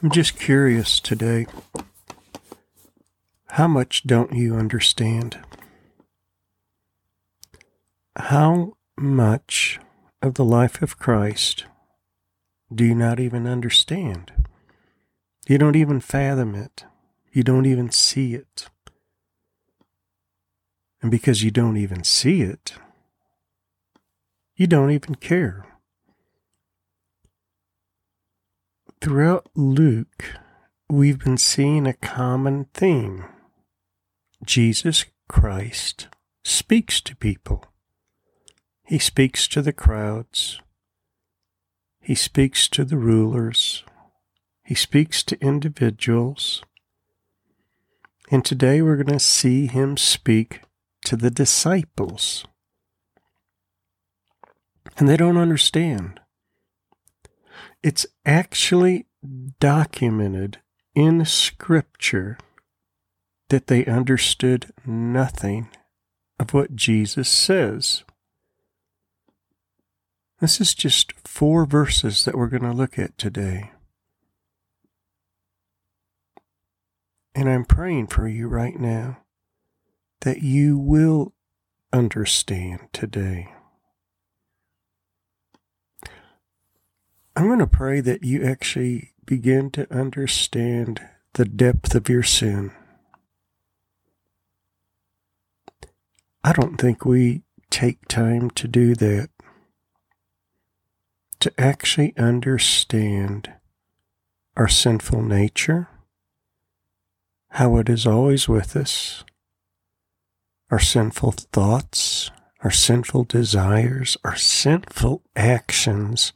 I'm just curious today. How much don't you understand? How much of the life of Christ do you not even understand? You don't even fathom it. You don't even see it. And because you don't even see it, you don't even care. Throughout Luke, we've been seeing a common theme. Jesus Christ speaks to people. He speaks to the crowds. He speaks to the rulers. He speaks to individuals. And today we're going to see him speak to the disciples. And they don't understand. It's actually documented in Scripture that they understood nothing of what Jesus says. This is just four verses that we're going to look at today. And I'm praying for you right now that you will understand today. I'm going to pray that you actually begin to understand the depth of your sin. I don't think we take time to do that. To actually understand our sinful nature, how it is always with us, our sinful thoughts, our sinful desires, our sinful actions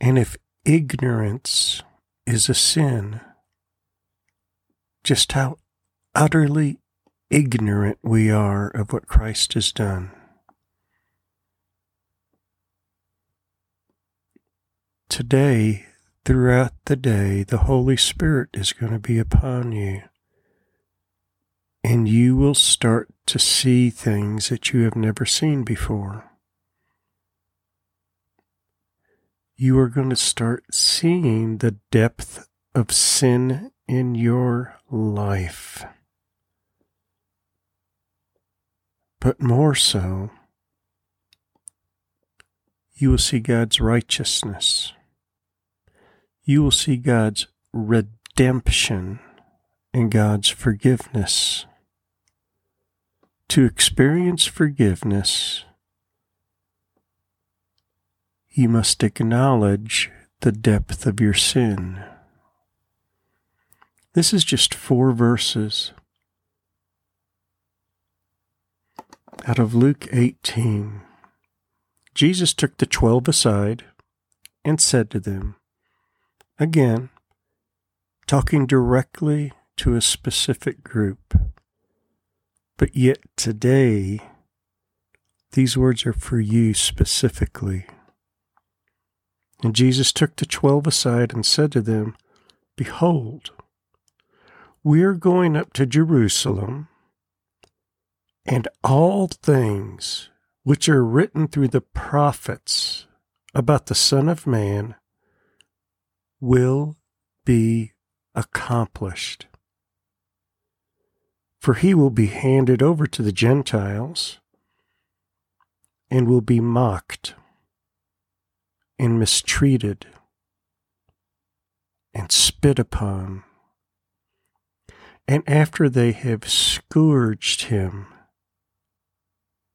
and if ignorance is a sin, just how utterly ignorant we are of what Christ has done. Today, throughout the day, the Holy Spirit is going to be upon you. And you will start to see things that you have never seen before. You are going to start seeing the depth of sin in your life. But more so, you will see God's righteousness. You will see God's redemption and God's forgiveness. To experience forgiveness, you must acknowledge the depth of your sin. This is just four verses out of Luke 18. Jesus took the twelve aside and said to them, again, talking directly to a specific group. But yet today, these words are for you specifically. And Jesus took the twelve aside and said to them, Behold, we are going up to Jerusalem, and all things which are written through the prophets about the Son of Man will be accomplished. For he will be handed over to the Gentiles and will be mocked and mistreated and spit upon. And after they have scourged him,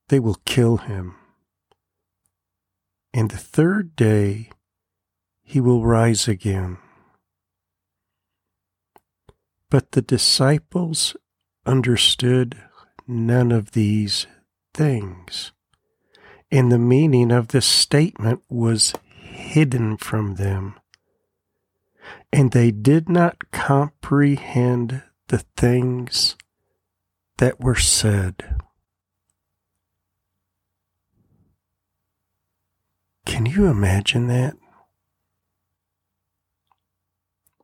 they will kill him. And the third day he will rise again. But the disciples understood none of these things. And the meaning of this statement was hidden from them, and they did not comprehend the things that were said. Can you imagine that?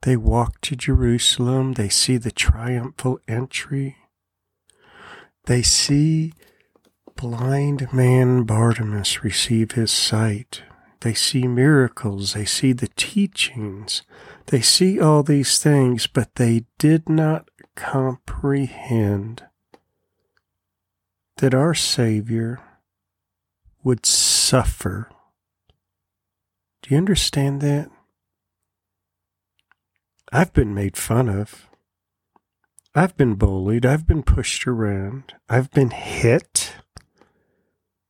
They walk to Jerusalem, they see the triumphal entry, they see blind man Bartimaeus receive his sight. They see miracles. They see the teachings. They see all these things, but they did not comprehend that our Savior would suffer. Do you understand that? I've been made fun of. I've been bullied. I've been pushed around. I've been hit.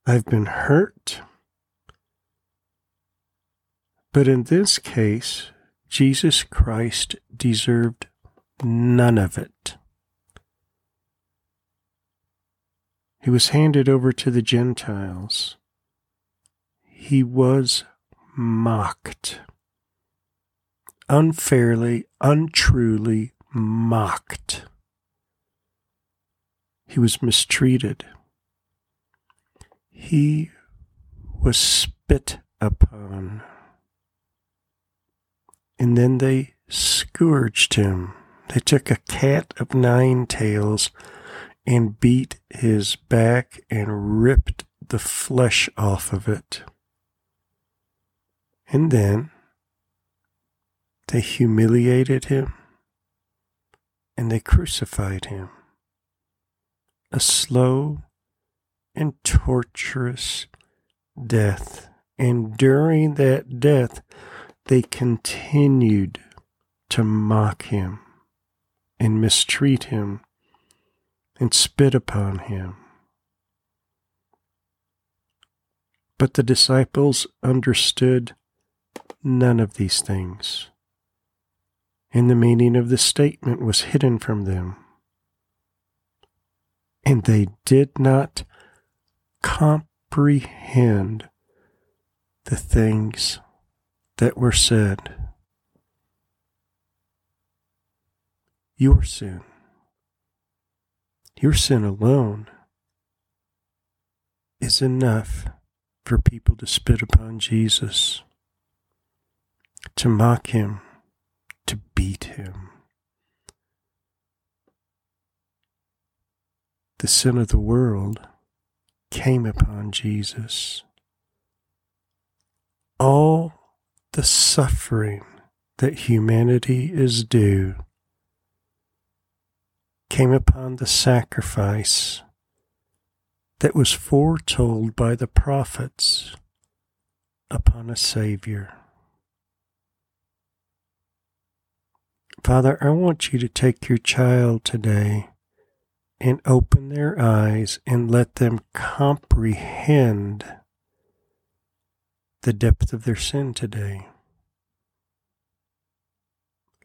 I've been hurt. But in this case, Jesus Christ deserved none of it. He was handed over to the Gentiles. He was mocked. Unfairly, untruly mocked. He was mistreated. He was spit upon. And then they scourged him. They took a cat of nine tails and beat his back and ripped the flesh off of it. And then they humiliated him and they crucified him. A slow and torturous death. And during that death, they continued to mock him and mistreat him and spit upon him. But the disciples understood none of these things, and the meaning of the statement was hidden from them. And they did not comprehend the things that were said. Your sin your sin alone is enough for people to spit upon Jesus, to mock him, to beat him. The sin of the world came upon Jesus. All the suffering that humanity is due came upon the sacrifice that was foretold by the prophets upon a Savior. Father, I want you to take your child today and open their eyes and let them comprehend the depth of their sin today.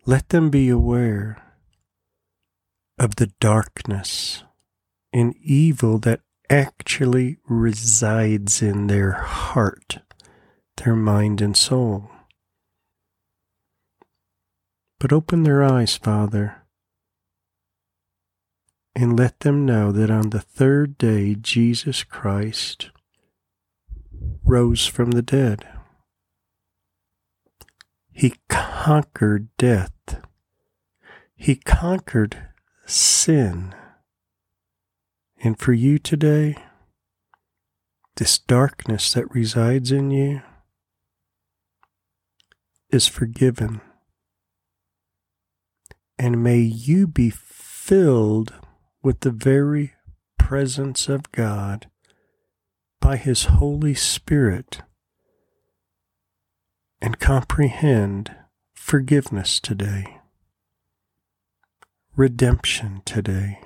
Let them be aware of the darkness and evil that actually resides in their heart, their mind, and soul. But open their eyes, Father, and let them know that on the third day Jesus Christ rose from the dead. He conquered death. He conquered sin. And for you today, this darkness that resides in you is forgiven. And may you be filled with the very presence of God by His Holy Spirit and comprehend forgiveness today redemption today.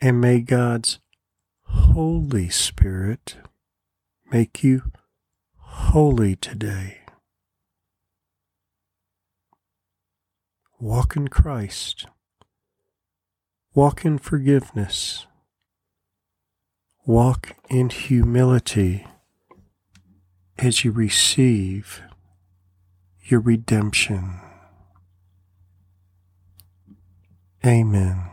And may God's Holy Spirit make you holy today. Walk in Christ. Walk in forgiveness. Walk in humility as you receive your redemption. Amen.